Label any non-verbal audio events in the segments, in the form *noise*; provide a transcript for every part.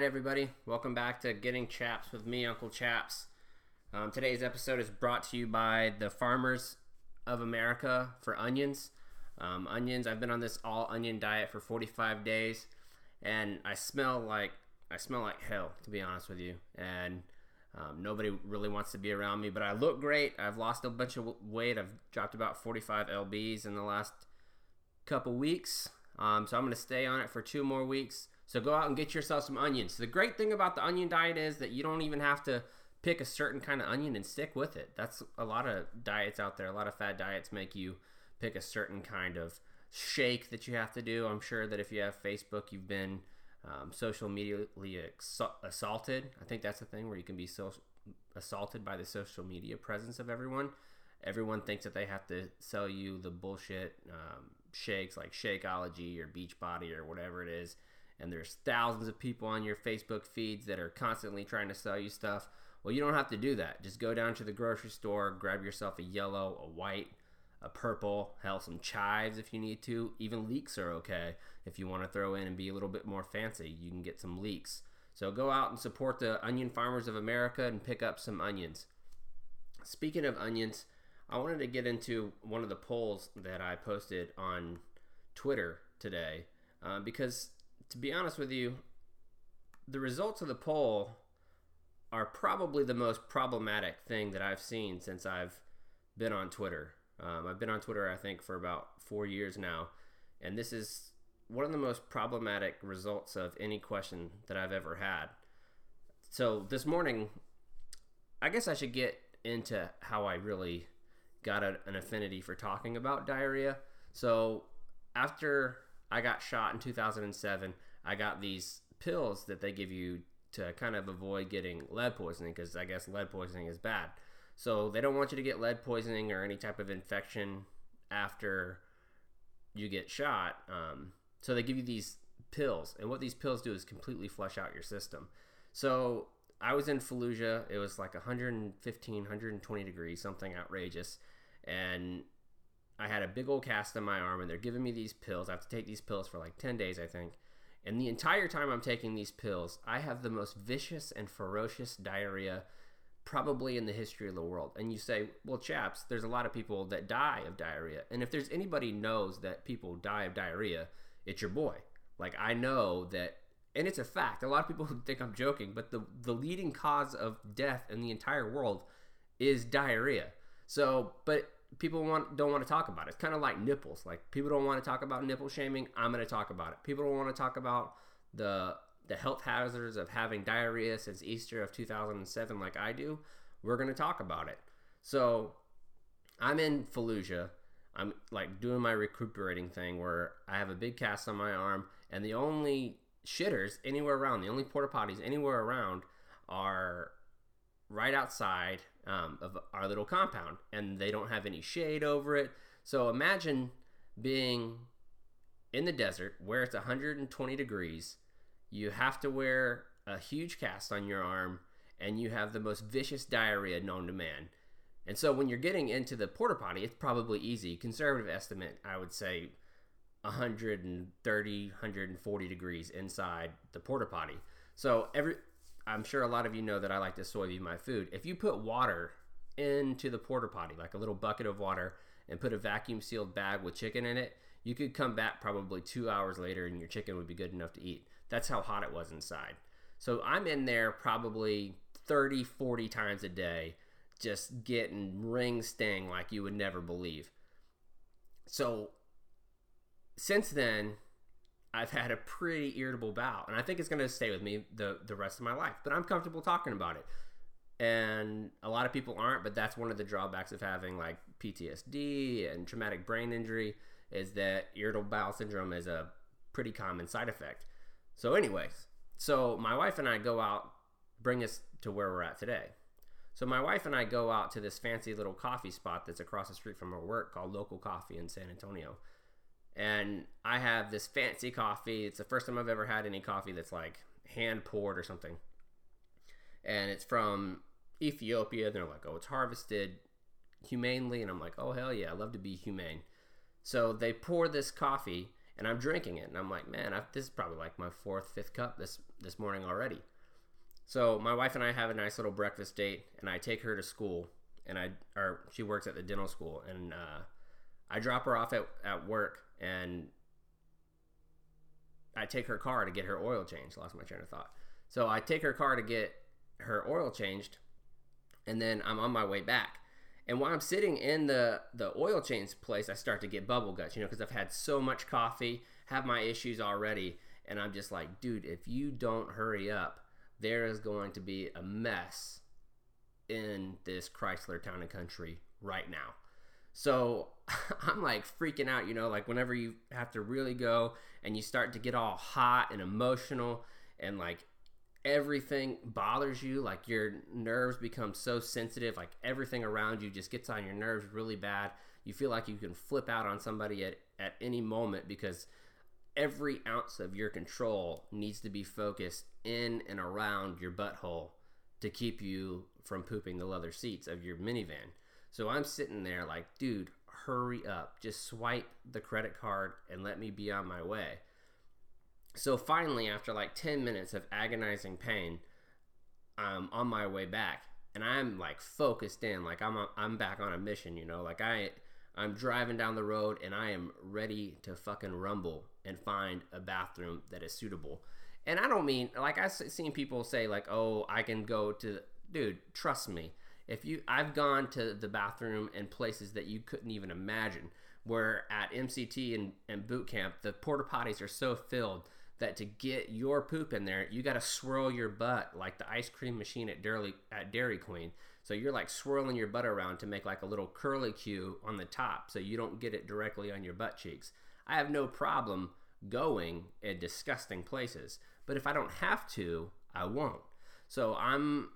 right, everybody. Welcome back to Getting Chaps with me, Uncle Chaps. Um, today's episode is brought to you by the Farmers of America for onions. Um, onions. I've been on this all onion diet for 45 days, and I smell like I smell like hell, to be honest with you. And um, nobody really wants to be around me, but I look great. I've lost a bunch of weight. I've dropped about 45 lbs in the last couple weeks. Um, so I'm going to stay on it for two more weeks. So go out and get yourself some onions. The great thing about the onion diet is that you don't even have to pick a certain kind of onion and stick with it. That's a lot of diets out there. A lot of fad diets make you pick a certain kind of shake that you have to do. I'm sure that if you have Facebook, you've been um, social media assaulted. I think that's the thing where you can be so assaulted by the social media presence of everyone. Everyone thinks that they have to sell you the bullshit um, shakes like Shakeology or Beachbody or whatever it is and there's thousands of people on your Facebook feeds that are constantly trying to sell you stuff. Well, you don't have to do that. Just go down to the grocery store, grab yourself a yellow, a white, a purple, hell, some chives if you need to. Even leeks are okay if you want to throw in and be a little bit more fancy. You can get some leeks. So go out and support the onion farmers of America and pick up some onions. Speaking of onions, I wanted to get into one of the polls that I posted on Twitter today uh, because to be honest with you, the results of the poll are probably the most problematic thing that I've seen since I've been on Twitter. Um, I've been on Twitter, I think, for about four years now, and this is one of the most problematic results of any question that I've ever had. So this morning, I guess I should get into how I really got a, an affinity for talking about diarrhea. So after I got shot in 2007. I got these pills that they give you to kind of avoid getting lead poisoning because I guess lead poisoning is bad. So they don't want you to get lead poisoning or any type of infection after you get shot. Um, so they give you these pills, and what these pills do is completely flush out your system. So I was in Fallujah. It was like 115, 120 degrees, something outrageous, and I had a big old cast on my arm, and they're giving me these pills. I have to take these pills for like 10 days, I think. And the entire time I'm taking these pills, I have the most vicious and ferocious diarrhea probably in the history of the world. And you say, well, chaps, there's a lot of people that die of diarrhea. And if there's anybody knows that people die of diarrhea, it's your boy. Like I know that and it's a fact. A lot of people *laughs* think I'm joking, but the the leading cause of death in the entire world is diarrhea. So, but people want don't want to talk about it. It's kind of like nipples. Like people don't want to talk about nipple shaming. I'm going to talk about it. People don't want to talk about the the health hazards of having diarrhea since Easter of 2007 like I do. We're going to talk about it. So, I'm in Fallujah. I'm like doing my recuperating thing where I have a big cast on my arm and the only shitters anywhere around, the only porta potties anywhere around are right outside um, of our little compound, and they don't have any shade over it. So imagine being in the desert where it's 120 degrees. You have to wear a huge cast on your arm, and you have the most vicious diarrhea known to man. And so when you're getting into the porta potty, it's probably easy. Conservative estimate, I would say 130, 140 degrees inside the porta potty. So every I'm sure a lot of you know that I like to sous vide my food. If you put water into the porta potty, like a little bucket of water, and put a vacuum sealed bag with chicken in it, you could come back probably two hours later and your chicken would be good enough to eat. That's how hot it was inside. So I'm in there probably 30, 40 times a day, just getting ring sting like you would never believe. So since then, I've had a pretty irritable bowel, and I think it's going to stay with me the the rest of my life. But I'm comfortable talking about it, and a lot of people aren't. But that's one of the drawbacks of having like PTSD and traumatic brain injury is that irritable bowel syndrome is a pretty common side effect. So, anyways, so my wife and I go out, bring us to where we're at today. So my wife and I go out to this fancy little coffee spot that's across the street from our work called Local Coffee in San Antonio and I have this fancy coffee. It's the first time I've ever had any coffee that's like hand poured or something. And it's from Ethiopia. They're like, oh, it's harvested humanely. And I'm like, oh, hell yeah, I love to be humane. So they pour this coffee, and I'm drinking it, and I'm like, man, I've, this is probably like my fourth, fifth cup this this morning already. So my wife and I have a nice little breakfast date, and I take her to school, and I or she works at the dental school, and uh, I drop her off at, at work, and I take her car to get her oil changed. Lost my train of thought. So I take her car to get her oil changed, and then I'm on my way back. And while I'm sitting in the the oil change place, I start to get bubble guts, you know, because I've had so much coffee, have my issues already, and I'm just like, dude, if you don't hurry up, there is going to be a mess in this Chrysler Town and Country right now. So *laughs* I'm like freaking out, you know, like whenever you have to really go and you start to get all hot and emotional and like everything bothers you, like your nerves become so sensitive, like everything around you just gets on your nerves really bad. You feel like you can flip out on somebody at, at any moment because every ounce of your control needs to be focused in and around your butthole to keep you from pooping the leather seats of your minivan. So I'm sitting there like, dude, hurry up. Just swipe the credit card and let me be on my way. So finally, after like 10 minutes of agonizing pain, I'm on my way back and I'm like focused in, like I'm, a, I'm back on a mission, you know, like I, I'm driving down the road and I am ready to fucking rumble and find a bathroom that is suitable. And I don't mean like I've seen people say like, "Oh, I can go to." Dude, trust me if you I've gone to the bathroom in places that you couldn't even imagine. Where at MCT and, and boot camp, the porta potties are so filled that to get your poop in there, you got to swirl your butt like the ice cream machine at Dairy at Dairy Queen. So you're like swirling your butt around to make like a little curly cue on the top, so you don't get it directly on your butt cheeks. I have no problem going in disgusting places, but if I don't have to, I won't. So I'm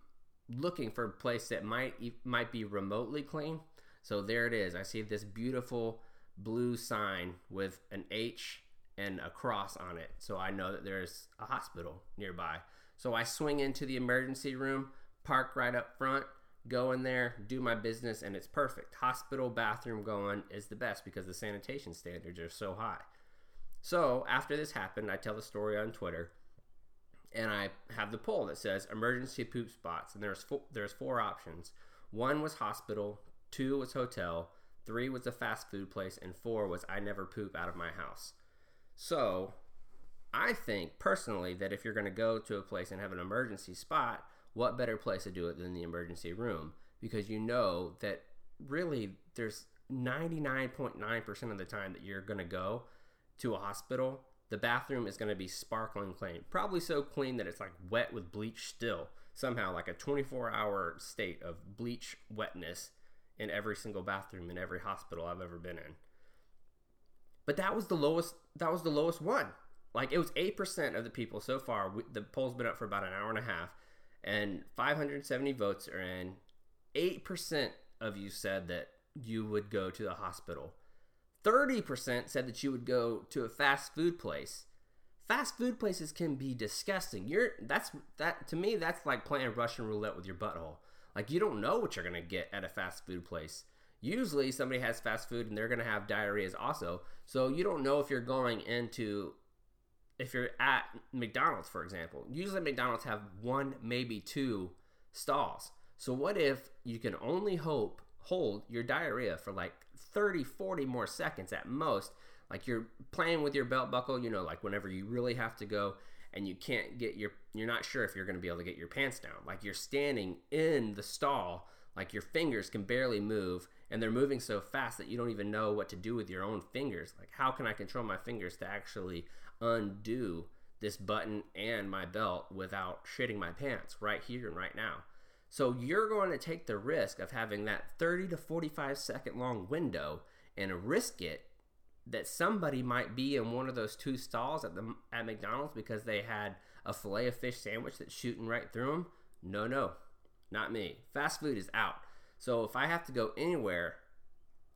looking for a place that might might be remotely clean. So there it is. I see this beautiful blue sign with an H and a cross on it. So I know that there's a hospital nearby. So I swing into the emergency room, park right up front, go in there, do my business, and it's perfect. Hospital bathroom going is the best because the sanitation standards are so high. So after this happened, I tell the story on Twitter and I have the poll that says emergency poop spots, and there's four, there's four options. One was hospital, two was hotel, three was a fast food place, and four was I never poop out of my house. So, I think personally that if you're going to go to a place and have an emergency spot, what better place to do it than the emergency room? Because you know that really there's 99.9% of the time that you're going to go to a hospital the bathroom is going to be sparkling clean. Probably so clean that it's like wet with bleach still. Somehow, like a 24 hour state of bleach wetness in every single bathroom in every hospital I've ever been in. But that was the lowest. That was the lowest one. Like it was eight percent of the people so far. The poll's been up for about an hour and a half, and 570 votes are in. Eight percent of you said that you would go to the hospital. 30% said that you would go to a fast food place. Fast food places can be disgusting. You're that's that to me that's like playing Russian roulette with your butthole. Like you don't know what you're to get at a fast food place. Usually somebody has fast food and they're to have diarrheas also. So you don't know if you're going into if you're at McDonald's for example. Usually McDonald's have one maybe two stalls. So what if you can only hope hold your diarrhea for like 30, 40 more seconds at most. Like you're playing with your belt buckle, you know, like whenever you really have to go and you can't get your, you're not sure if you're going to be able to get your pants down. Like you're standing in the stall, like your fingers can barely move and they're moving so fast that you don't even know what to do with your own fingers. Like, how can I control my fingers to actually undo this button and my belt without shitting my pants right here and right now? So you're going to take the risk of having that 30 to 45 second long window and risk it that somebody might be in one of those two stalls at the at McDonald's because they had a fillet of fish sandwich that's shooting right through them. No, no, not me. Fast food is out. So if I have to go anywhere,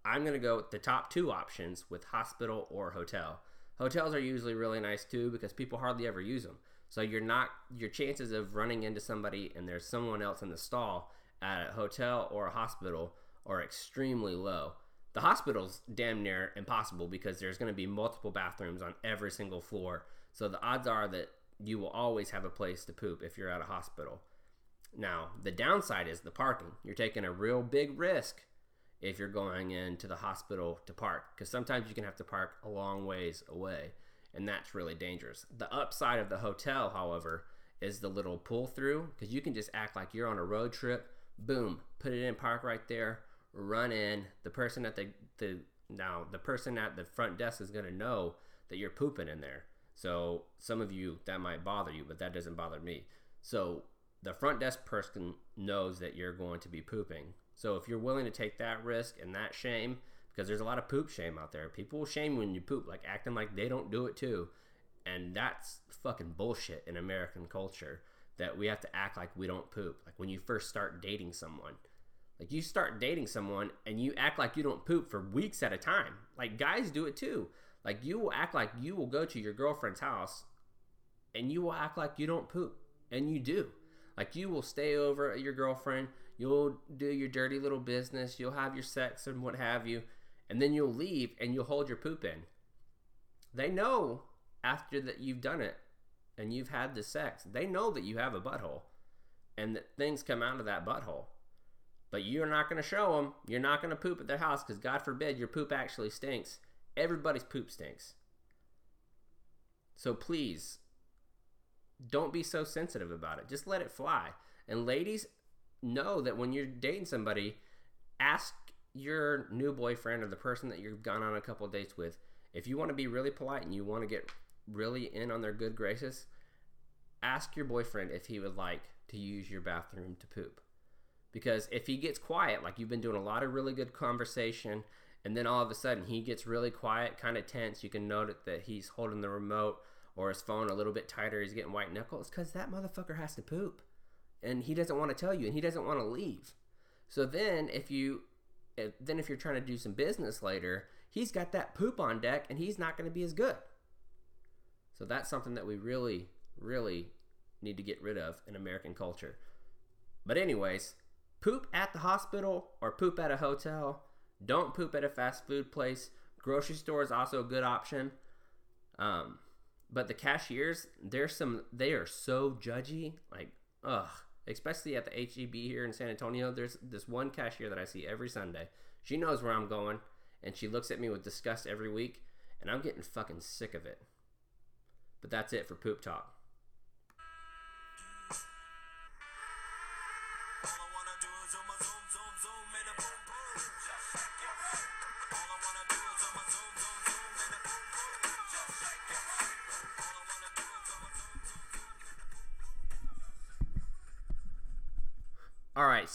I'm going to go with the top two options with hospital or hotel. Hotels are usually really nice too because people hardly ever use them. So you're not your chances of running into somebody and there's someone else in the stall at a hotel or a hospital are extremely low. The hospital's damn near impossible because there's going to be multiple bathrooms on every single floor. So the odds are that you will always have a place to poop if you're at a hospital. Now, the downside is the parking. You're taking a real big risk if you're going into the hospital to park because sometimes you can have to park a long ways away and that's really dangerous. The upside of the hotel, however, is the little pull through because you can just act like you're on a road trip. Boom, put it in park right there, run in. The person at the the now the person at the front desk is gonna know that you're pooping in there. So some of you that might bother you, but that doesn't bother me. So the front desk person knows that you're going to be pooping. So if you're willing to take that risk and that shame, because there's a lot of poop shame out there. People shame when you poop, like acting like they don't do it too. And that's fucking bullshit in American culture that we have to act like we don't poop. Like when you first start dating someone, like you start dating someone and you act like you don't poop for weeks at a time. Like guys do it too. Like you will act like you will go to your girlfriend's house and you will act like you don't poop. And you do. Like you will stay over at your girlfriend, you'll do your dirty little business, you'll have your sex and what have you, and then you'll leave and you'll hold your poop in. They know after that you've done it and you've had the sex, they know that you have a butthole and that things come out of that butthole. But you're not going to show them. You're not going to poop at their house because God forbid your poop actually stinks. Everybody's poop stinks. So please, don't be so sensitive about it. Just let it fly. And ladies, know that when you're dating somebody, ask your new boyfriend or the person that you've gone on a couple dates with, if you want to be really polite and you want to get really in on their good graces, ask your boyfriend if he would like to use your bathroom to poop. Because if he gets quiet, like you've been doing a lot of really good conversation, and then all of a sudden he gets really quiet, kind of tense, you can note that he's holding the remote or his phone a little bit tighter, he's getting white knuckles, because that motherfucker has to poop. And he doesn't want to tell you, and he doesn't want to leave. So then, if you if, then if you're trying to do some business later, he's got that poop on deck and he's not going to be as good. So that's something that we really, really need to get rid of in American culture. But, anyways, poop at the hospital or poop at a hotel. Don't poop at a fast food place. Grocery store is also a good option. Um, but the cashiers, there's some, they are so judgy. Like, ugh especially at the HEB here in San Antonio. There's this one cashier that I see every Sunday. She knows where I'm going, and she looks at me with disgust every week, and I'm getting fucking sick of it. But that's it for poop talk.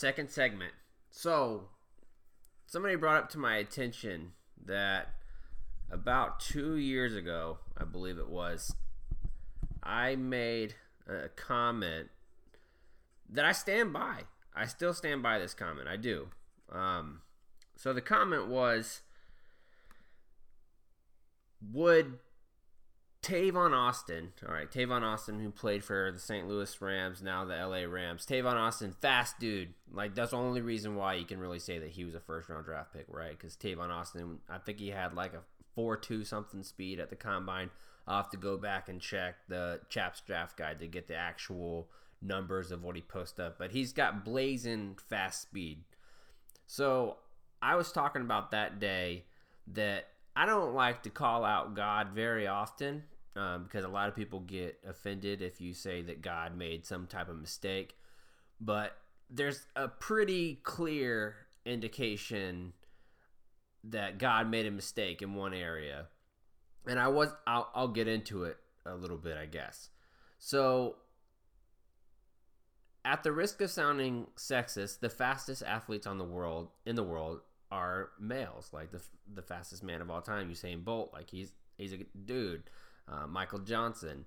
Second segment. So, somebody brought up to my attention that about two years ago, I believe it was, I made a comment that I stand by. I still stand by this comment. I do. Um, so the comment was Would Tavon Austin, all right, Tavon Austin, who played for the St. Louis Rams, now the LA Rams. Tavon Austin, fast dude. Like that's the only reason why you can really say that he was a first round draft pick, right? Because Tavon Austin, I think he had like a four two something speed at the combine. I'll have to go back and check the Chaps draft guide to get the actual numbers of what he posted up, but he's got blazing fast speed. So I was talking about that day that I don't like to call out God very often um, because a lot of people get offended if you say that God made some type of mistake. But there's a pretty clear indication that God made a mistake in one area, and I was I'll, I'll get into it a little bit, I guess. So, at the risk of sounding sexist, the fastest athletes on the world in the world are males. Like the the fastest man of all time, Usain Bolt. Like he's he's a dude uh, Michael Johnson,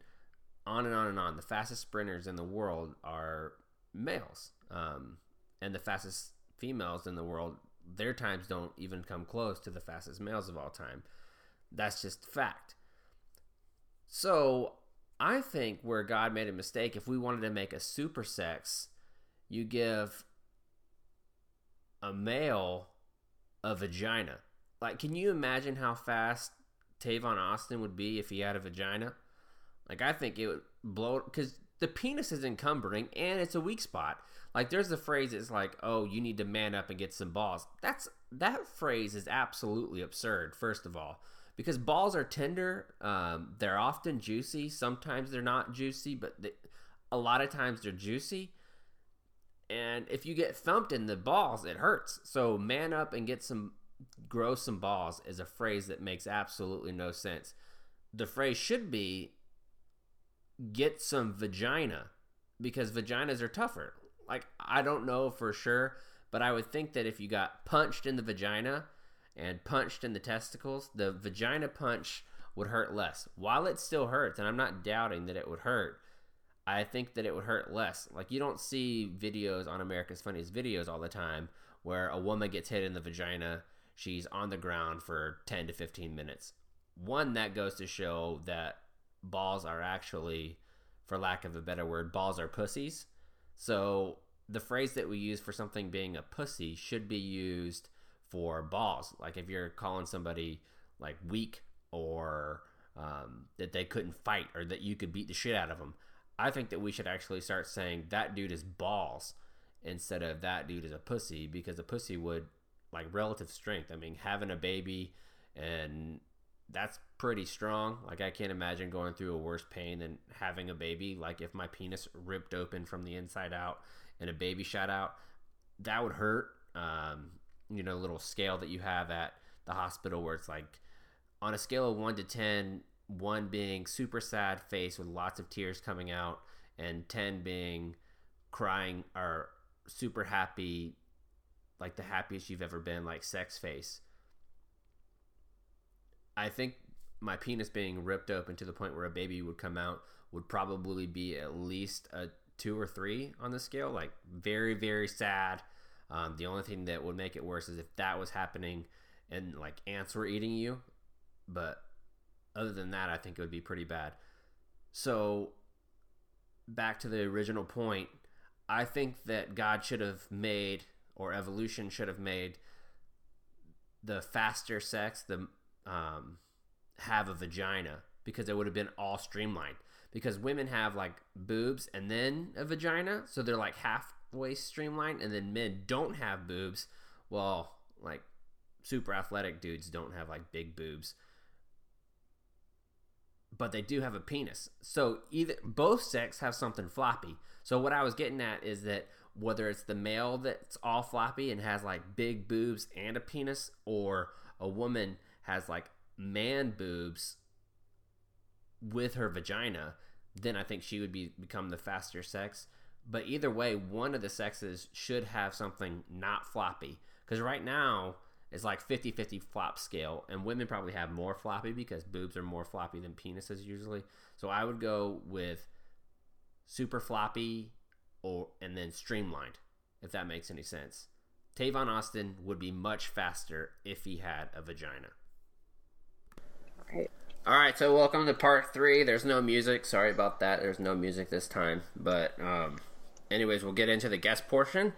on and on and on. The fastest sprinters in the world are males, um, and the fastest females in the world, their times don't even come close to the fastest males of all time. That's just fact. So I think where God made a mistake, if we wanted to make a super sex, you give a male a vagina. like, can you imagine how fast Tavon Austin would be if he had a vagina? Like, I think it would blow because the penis is encumbering and it's a weak spot. Like, there's the phrase that's like, "Oh, you need to man up and get some balls." That's that phrase is absolutely absurd. First of all, because balls are tender, um, they're often juicy. Sometimes they're not juicy, but they, a lot of times they're juicy. And if you get thumped in the balls, it hurts. So man up and get some grow some balls is a phrase that makes absolutely no sense. The phrase should be get some vagina because vaginas are tougher. Like I don't know for sure, but I would think that if you got punched in the vagina and punched in the testicles, the vagina punch would hurt less. While it still hurts, and I'm not doubting that it would hurt, I think that it would hurt less. Like you don't see videos on America's Funniest Videos all the time where a woman gets hit in the vagina, she's on the ground for 10 to 15 minutes. One that goes to show that balls are actually for lack of a better word, balls are pussies. So the phrase that we use for something being a pussy should be used for balls. Like if you're calling somebody like weak or um, that they couldn't fight or that you could beat the shit out of them. I think that we should actually start saying that dude is balls instead of that dude is a pussy because a pussy would like relative strength. I mean, having a baby and that's pretty strong. Like I can't imagine going through a worse pain than having a baby. Like if my penis ripped open from the inside out and a baby shot out, that would hurt. Um, you know, little scale that you have at the hospital where it's like on a scale of one to ten, one being super sad face with lots of tears coming out, and ten being crying or super happy, like the happiest you've ever been, like sex face. I think my penis being ripped open to the point where a baby would come out would probably be at least a two or three on the scale. Like very, very sad. Um, the only thing that would make it worse is if that was happening and like ants were eating you. But other than that, I think it would be pretty bad. So back to the original point, I think that God should have made or evolution should have made the faster sex, the um, have a vagina because it would have been all streamlined. Because women have like boobs and then a vagina, so they're like halfway streamlined, and then men don't have boobs. Well, like super athletic dudes don't have like big boobs, but they do have a penis. So either both sex have something floppy. So what I was getting at is that whether it's the male that's all floppy and has like big boobs and a penis, or a woman has like man boobs with her vagina, then I think she would be become the faster sex. But either way, one of the sexes should have something not floppy. Because right now, it's like 50 50 flop scale, and women probably have more floppy because boobs are more floppy than penises usually. So I would go with super floppy or and then streamlined, if that makes any sense. Tavon Austin would be much faster if he had a vagina. Right. All right, so welcome to part three. There's no music. Sorry about that. There's no music this time. But, um, anyways, we'll get into the guest portion.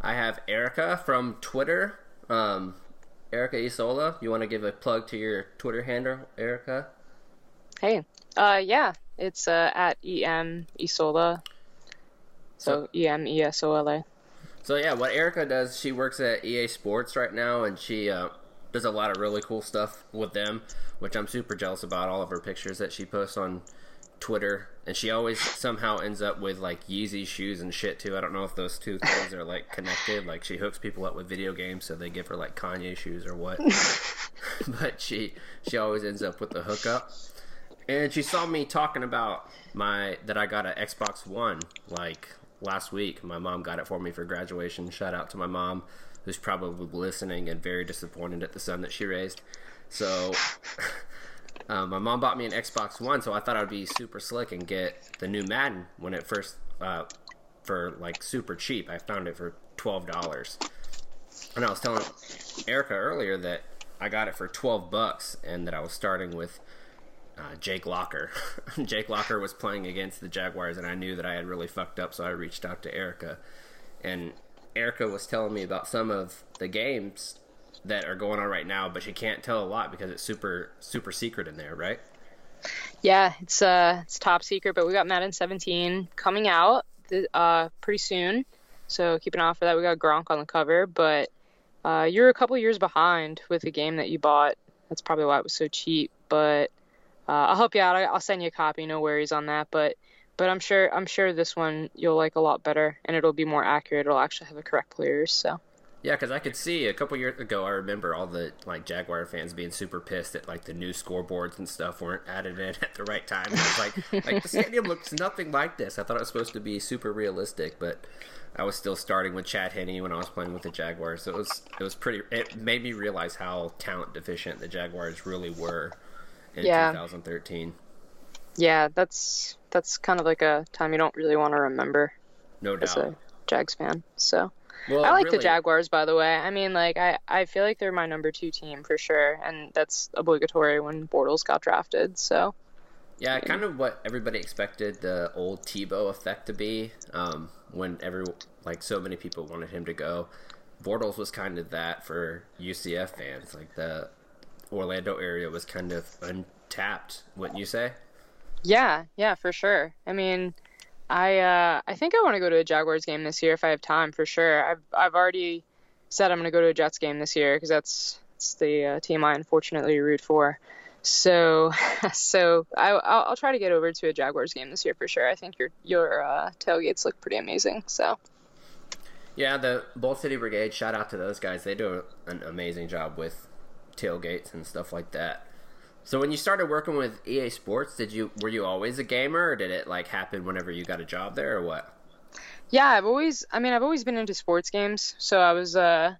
I have Erika from Twitter. Um, Erika Esola, you want to give a plug to your Twitter handle, Erika? Hey, uh, yeah, it's uh, at em Esola. So, E M E S O L A. So yeah, what Erika does, she works at EA Sports right now, and she uh, does a lot of really cool stuff with them, which I'm super jealous about. All of her pictures that she posts on Twitter, and she always somehow ends up with like Yeezy shoes and shit too. I don't know if those two things are like connected. Like she hooks people up with video games, so they give her like Kanye shoes or what. *laughs* but she she always ends up with the hookup. And she saw me talking about my that I got an Xbox One like last week. My mom got it for me for graduation. Shout out to my mom, who's probably listening and very disappointed at the son that she raised. So, um, *laughs* my mom bought me an Xbox One, so I thought I'd be super slick and get the new Madden when it first uh, for like super cheap. I found it for twelve dollars, and I was telling Erika earlier that I got it for twelve bucks, and that I was starting with uh, Jake Locker. *laughs* Jake Locker was playing against the Jaguars, and I knew that I had really fucked up, so I reached out to Erika. And Erika was telling me about some of the games that are going on right now, but she can't tell a lot because it's super super secret in there, right? Yeah, it's uh it's top secret, but we got Madden 17 coming out uh pretty soon, so keep an eye out for that. We got Gronk on the cover, but uh, you're a couple years behind with the game that you bought. That's probably why it was so cheap. But uh, I'll help you out. I'll send you a copy. No worries on that. But but I'm sure I'm sure this one you'll like a lot better, and it'll be more accurate. It'll actually have the correct players. So. Yeah, because I could see a couple years ago. I remember all the like Jaguar fans being super pissed that like the new scoreboards and stuff weren't added in *laughs* at the right time. It was like like the stadium looks nothing like this. I thought it was supposed to be super realistic, but I was still starting with Chad Henne when I was playing with the Jaguars. So it was it was pretty. It made me realize how talent deficient the Jaguars really were in yeah. 2013. Yeah, that's that's kind of like a time you don't really want to remember. No doubt. As a Jags fan, so. Well, I like really, the Jaguars, by the way. I mean, like, I, I feel like they're my number two team for sure, and that's obligatory when Bortles got drafted. So, yeah, kind of what everybody expected the old Tebow effect to be. Um, when every like so many people wanted him to go, Bortles was kind of that for UCF fans. Like the Orlando area was kind of untapped, wouldn't you say? Yeah, yeah, for sure. I mean, I uh, I think I want to go to a Jaguars game this year if I have time for sure. I've I've already said I'm going to go to a Jets game this year because that's, that's the uh, team I unfortunately root for. So *laughs* so I I'll, I'll, try to get over to a Jaguars game this year for sure. I think your your uh, tailgates look pretty amazing. So. Yeah, the Bold City Brigade. Shout out to those guys. They do an amazing job with tailgates and stuff like that. So when you started working with EA Sports, did you were you always a gamer, or did it like happen whenever you got a job there, or what? Yeah, I've always. I mean, I've always been into sports games. So I was uh,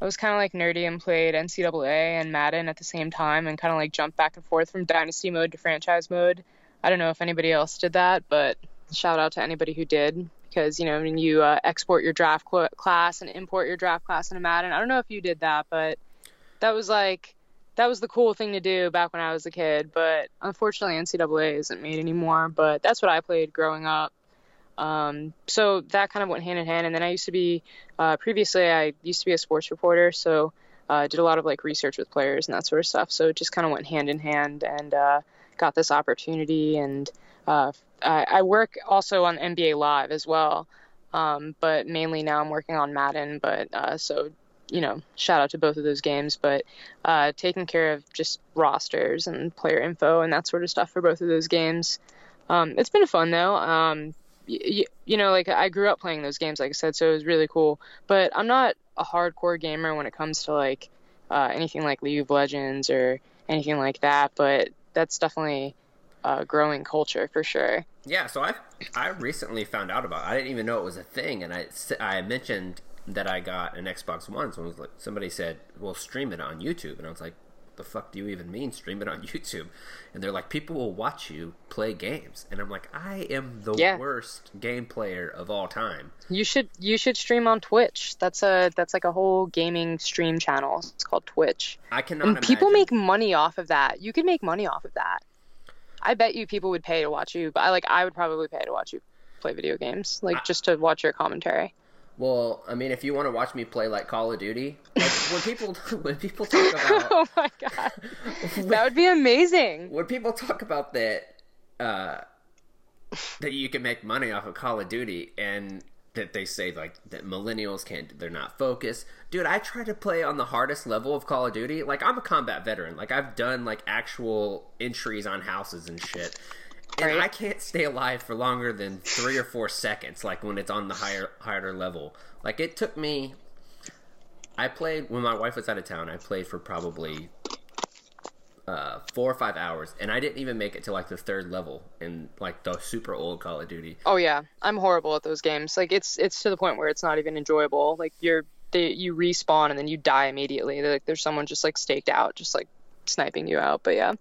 I was kind of like nerdy and played NCAA and Madden at the same time, and kind of like jumped back and forth from Dynasty mode to franchise mode. I don't know if anybody else did that, but shout out to anybody who did because you know when you uh, export your draft cl- class and import your draft class into Madden. I don't know if you did that, but that was like that was the cool thing to do back when I was a kid, but unfortunately NCAA isn't made anymore. But that's what I played growing up. Um, so that kind of went hand in hand. And then I used to be, uh, previously I used to be a sports reporter, so uh, did a lot of like research with players and that sort of stuff. So it just kind of went hand in hand and uh, got this opportunity. And uh, I, I, work also on NBA Live as well, um, but mainly now I'm working on Madden. But uh, so you know, shout out to both of those games, but uh, taking care of just rosters and player info and that sort of stuff for both of those games. Um, it's been fun though. Um, y- you know, like I grew up playing those games, like I said, so it was really cool. But I'm not a hardcore gamer when it comes to like uh, anything like League of Legends or anything like that. But that's definitely a growing culture for sure. Yeah, so I I recently found out about. It. I didn't even know it was a thing, and I I mentioned that I got an Xbox One. So was like, somebody said, "Well, stream it on YouTube," and I was like, "The fuck do you even mean stream it on *laughs* YouTube?" And they're like, "People will watch you play games," and I'm like, "I am the yeah. worst game player of all time." You should you should stream on Twitch. That's a that's like a whole gaming stream channel. It's called Twitch. I cannot. And people make money off of that. You could make money off of that. I bet you people would pay to watch you, but I like I would probably pay to watch you play video games, like I, just to watch your commentary. Well, I mean, if you want to watch me play like Call of Duty, like when people *laughs* when people talk *laughs* about oh my god, when, *laughs* that would be amazing. When people talk about that, uh, that you can make money off of Call of Duty, and that they say like that millennials can't, they're not focused. Dude, I try to play on the hardest level of Call of Duty. Like I'm a combat veteran. Like I've done like actual entries on houses and shit and right. I can't stay alive for longer than three or four seconds. Like when it's on the higher higher level. Like it took me. I played when my wife was out of town. I played for probably uh, four or five hours, and I didn't even make it to like the third level in like the super old Call of Duty. Oh yeah, I'm horrible at those games. Like it's it's to the point where it's not even enjoyable. Like you're they, you respawn and then you die immediately. Like there's someone just like staked out, just like sniping you out. But yeah,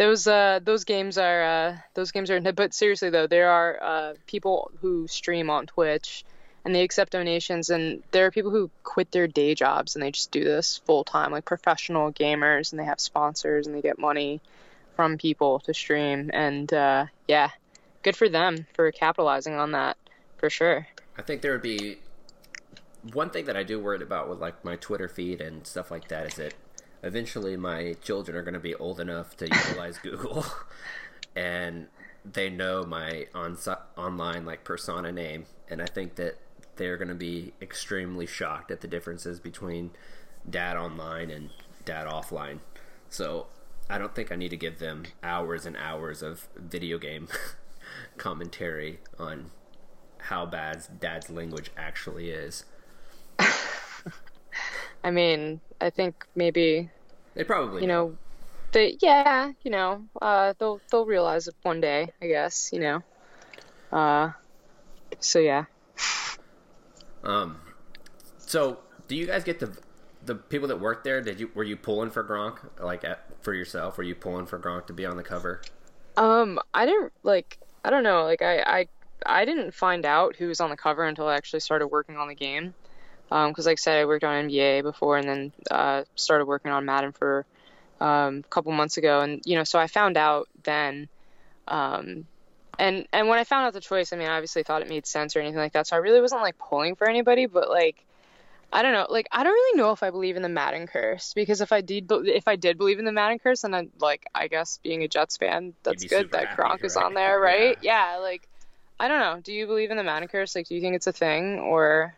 those uh those games are uh those games are *laughs* but seriously though there are uh people who stream on Twitch and they accept donations and there are people who quit their day jobs and they just do this full time like professional gamers and they have sponsors and they get money from people to stream and uh yeah good for them for capitalizing on that for sure. I think there would be one thing that I do worry about with like my Twitter feed and stuff like that is that eventually my children are going to be old enough to utilize *laughs* Google, and they know my on online like persona name, and I think that they're going to be extremely shocked at the differences between dad online and dad offline. So I don't think I need to give them hours and hours of video game *laughs* commentary on how bad dad's language actually is. *laughs* I mean, I think maybe they probably you know they yeah you know uh, they'll they'll realize it one day I guess you know. Uh so yeah. Um so do you guys get the the people that work there did you were you pulling for Gronk? Like at, for yourself were you pulling for Gronk to be on the cover? Um I didn't like I don't know like I I I didn't find out who was on the cover until I actually started working on the game because um, like I said I worked on NBA before and then uh, started working on Madden for um, a couple months ago, and you know, so I found out then. Um, and and when I found out the choice, I mean, I obviously thought it made sense or anything like that. So I really wasn't like pulling for anybody, but like, I don't know, like I don't really know if I believe in the Madden curse because if I did, if I did believe in the Madden curse, and I like, I guess being a Jets fan, that's good that Gronk is right? on there, right? Yeah. yeah, like, I don't know. Do you believe in the Madden curse? Like, do you think it's a thing or?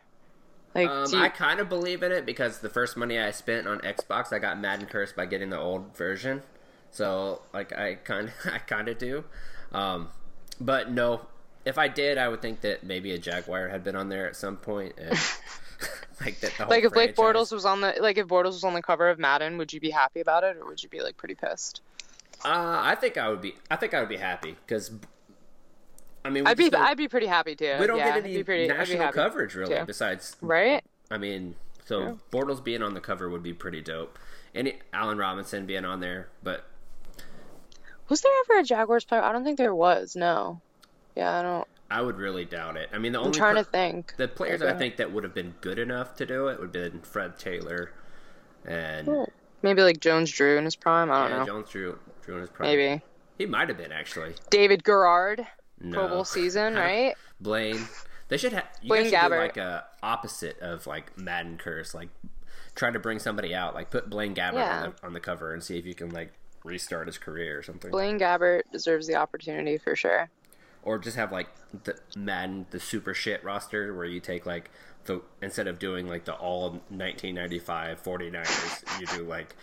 Like, um, you... I kind of believe in it because the first money I spent on Xbox, I got Madden cursed by getting the old version. So, like, I kind of, *laughs* I kind of do. Um, but no, if I did, I would think that maybe a Jaguar had been on there at some point. And, *laughs* *laughs* like that. like if Blake Bortles was on the, like if Bortles was on the cover of Madden, would you be happy about it, or would you be like pretty pissed? Uh, I think I would be. I think I would be happy because I mean, I'd be I'd be pretty happy too. We don't yeah, get any pretty, national coverage really, too. besides right. I mean, so yeah. Bortles being on the cover would be pretty dope. Any Allen Robinson being on there, but was there ever a Jaguars player? I don't think there was. No. Yeah, I don't. I would really doubt it. I mean, the only I'm trying to think the players I think that would have been good enough to do it would have been Fred Taylor, and hmm. maybe like Jones Drew in his prime. I don't yeah, know. Jones Drew, Drew in his prime. Maybe he might have been actually. David Garrard. No. Pro Bowl season, right? Blaine. They should have. Blaine Gabbert. like a opposite of like Madden curse, like try to bring somebody out, like put Blaine Gabbert yeah. on, the, on the cover and see if you can like restart his career or something. Blaine Gabbert deserves the opportunity for sure. Or just have like the Madden the super shit roster where you take like the instead of doing like the all 1995 49ers, you do like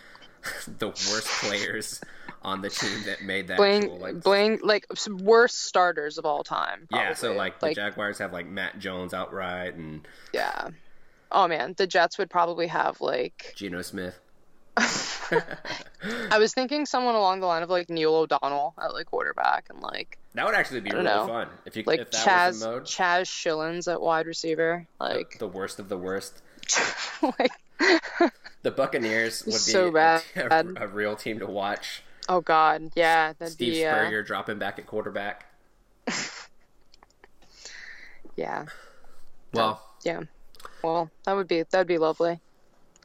*laughs* the worst players on the team that made that. Blaine, actual, like, Blaine, like worst starters of all time. Probably. Yeah, so like, like the Jaguars have like Matt Jones outright, and yeah. Oh man, the Jets would probably have like *laughs* Geno Smith. I was thinking someone along the line of like Neil O'Donnell at like quarterback and like that would actually be really know, fun if you like if Chaz Chaz Schilens at wide receiver like the, the worst of the worst. *laughs* like the Buccaneers would be so bad. *laughs* A, a, real team to watch. Oh God, yeah, that'd Steve be, uh, Spurrier uh... dropping back at quarterback. *laughs* yeah. Well. Yeah. Well, that would be that'd be lovely.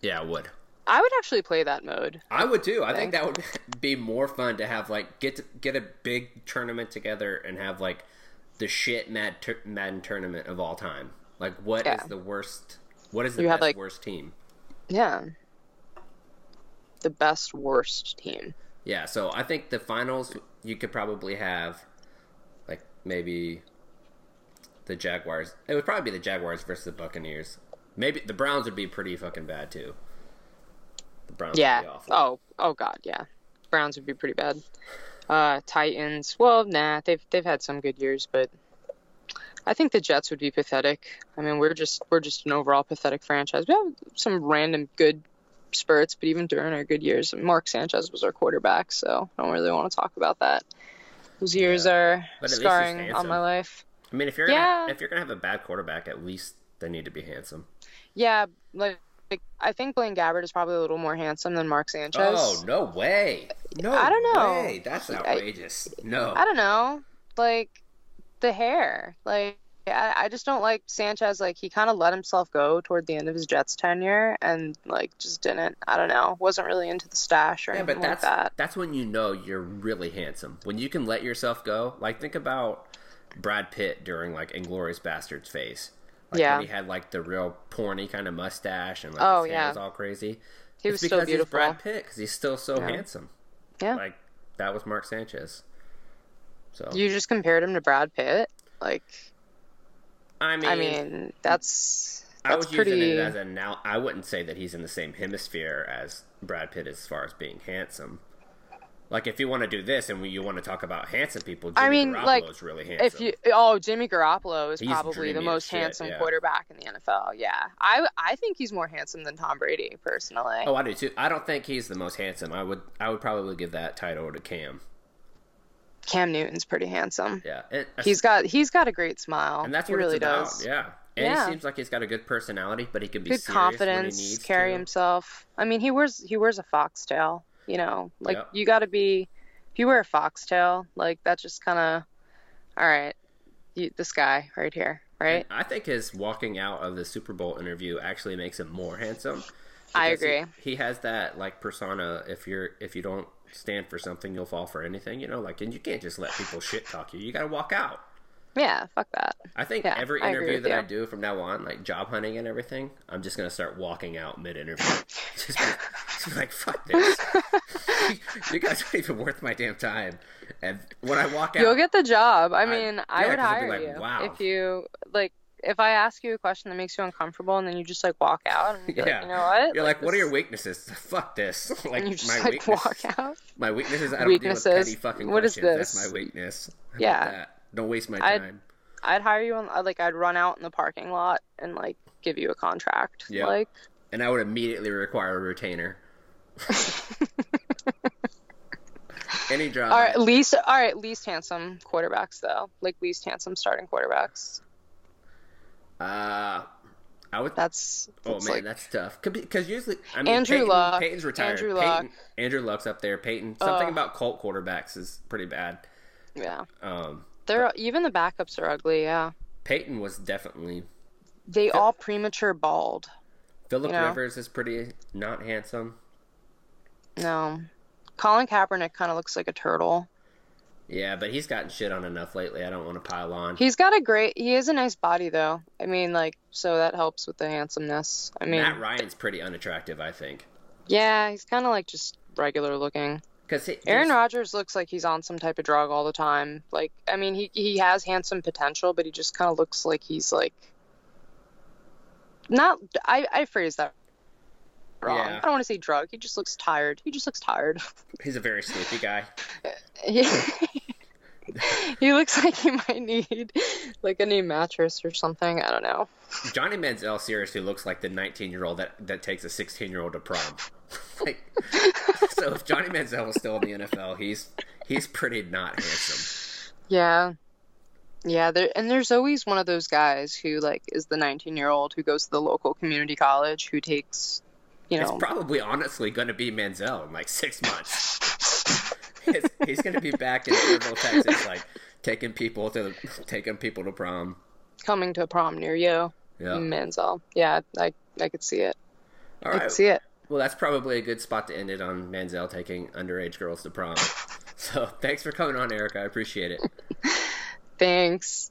Yeah, it would. I would actually play that mode. I would too. I think that would *laughs* be more fun to have like get to, get a big tournament together and have like the shit Mad Madden tournament of all time. Like, what yeah. is the worst? What is the you best, like, worst team? Yeah. The best worst team. Yeah, so I think the finals you could probably have like maybe the Jaguars. It would probably be the Jaguars versus the Buccaneers. Maybe the Browns would be pretty fucking bad too. The Browns yeah. Oh, oh god, yeah. Browns would be pretty bad. Uh Titans, well, nah, they've they've had some good years, but I think the Jets would be pathetic. I mean, we're just we're just an overall pathetic franchise. We have some random good spurts, but even during our good years, Mark Sanchez was our quarterback, so I don't really want to talk about that. Those years yeah. are scarring on my life. I mean, if you're yeah. gonna, if you're gonna have a bad quarterback, at least they need to be handsome. Yeah, like, like I think Blaine Gabbert is probably a little more handsome than Mark Sanchez. Oh no way! No, I don't know. Way. That's outrageous. I, no, I don't know. Like the hair, like I, I just don't like Sanchez. Like he kind of let himself go toward the end of his Jets tenure, and like just didn't. I don't know. Wasn't really into the stash or yeah, anything but that's, like that. That's when you know you're really handsome. When you can let yourself go. Like think about Brad Pitt during like Inglourious Basterds phase. Like Yeah. when he had like the real porny kind of mustache and like Oh, his hair yeah. was all crazy. He It's was so because he's beautiful. Brad Pitt because he's still so Yeah. handsome. Yeah. Like that was Mark Sanchez. So You just compared him to Brad Pitt. Like, I mean, I mean, that's I that's was pretty. using it as a now. I wouldn't say that he's in the same hemisphere as Brad Pitt as far as being handsome. Like if you want to do this and we, you want to talk about handsome people, Jimmy I mean, Garoppolo like, is really handsome. if you oh Jimmy Garoppolo is He's probably the most shit, handsome yeah. quarterback in the NFL. Yeah, I I think he's more handsome than Tom Brady personally. oh, I do too. I don't think he's the most handsome. I would I would probably give that title to Cam. Cam Newton's pretty handsome. Yeah, He's got he's got a great smile. and that's he what really it's about. does. Yeah, and Yeah. he seems like he's got a good personality, but he can be Good he confidence, carry to. himself. I mean, he wears he wears a foxtail. You know, like Yep. you got to be. If you wear a foxtail, like that's just kind of. All right, you, this guy right here, right? And I think his walking out of the Super Bowl interview actually makes him more handsome. I because he- agree. He, has that like persona. If you're if you don't stand for something, you'll fall for anything. You know, like and you can't just let people shit talk you. You got to walk out. Yeah, fuck that. I think Yeah, every interview with that I do from now on, like job hunting and everything, I'm just gonna start walking out mid interview. *laughs* just, be, just like, fuck this. *laughs* you guys aren't even worth my damn time. And when I walk out, You'll get the job. I I- mean, I, yeah, would 'cause it'd be hire like, you wow. if you like. If I ask you a question that makes you uncomfortable and then you just like walk out and Yeah. like, you know what? you're like, what are your weaknesses? *laughs* Fuck this. *laughs* like And you just my like weakness. walk out. *laughs* My weakness is I don't Weaknesses. deal with petty fucking What is questions. this? That's my weakness. How Yeah. Don't waste my I'd- time. I'd hire you on like I'd run out in the parking lot and like give you a contract. Yeah. Like And I would immediately require a retainer. Any job. all right, least all right, least handsome quarterbacks though. Like least handsome starting quarterbacks. Uh, I would. That's, Oh that's man, like that's tough. Because usually, I mean, Andrew Peyton, Luck. Peyton's retired. Andrew Peyton, Andrew Luck's up there. Peyton. Something Ugh. about Colt quarterbacks is pretty bad. yeah. Um, They're even the backups are ugly, yeah. Peyton was definitely. They all premature bald. Philip You know? Rivers is pretty not handsome. No. Colin Kaepernick kind of looks like a turtle. Yeah, but he's gotten shit on enough lately. I don't want to pile on. He's got a great he has a nice body though. I mean like so that helps with the handsomeness. I mean Matt Ryan's pretty unattractive, I think. yeah, he's kind of like just regular looking. Because Aaron Rodgers looks like he's on some type of drug all the time. Like, I mean, he he has handsome potential, but he just kind of looks like he's like not. I I phrase that wrong. Yeah. I don't want to say drug. He just looks tired. He just looks tired. *laughs* he's a very sleepy guy. Yeah. *laughs* he looks like he might need like a new mattress or something. I don't know. Johnny Manziel seriously looks like the 19 year old that, that takes a 16 year old to prom. *laughs* like, so if Johnny Manziel was still in the NFL, he's he's pretty not handsome. Yeah. Yeah, there and there's always one of those guys who like is the 19-year-old who goes to the local community college who takes, you It's probably honestly going to be Manziel in like six months. *laughs* he's, he's going to be back in Kerrville, Texas, like taking people to *laughs* taking people to prom. coming to a prom near you. Yeah. Manziel. Yeah, I I could see it. All I right. could see it. Well, that's probably a good spot to end it on Manziel taking underage girls to prom. *laughs* So thanks for coming on, Eric. I appreciate it. Thanks.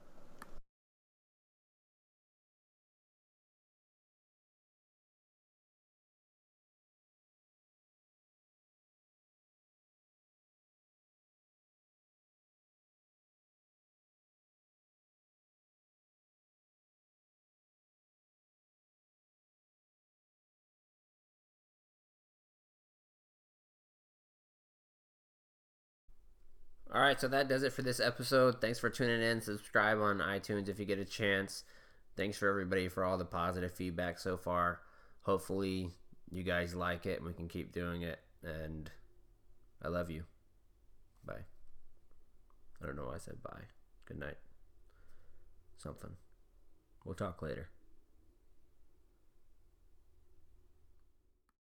All right, so that does it for this episode. Thanks for tuning in. Subscribe on iTunes if you get a chance. Thanks for everybody for all the positive feedback so far. Hopefully, you guys like it and we can keep doing it. And I love you. Bye. I don't know why I said bye. Good night. Something. We'll talk later.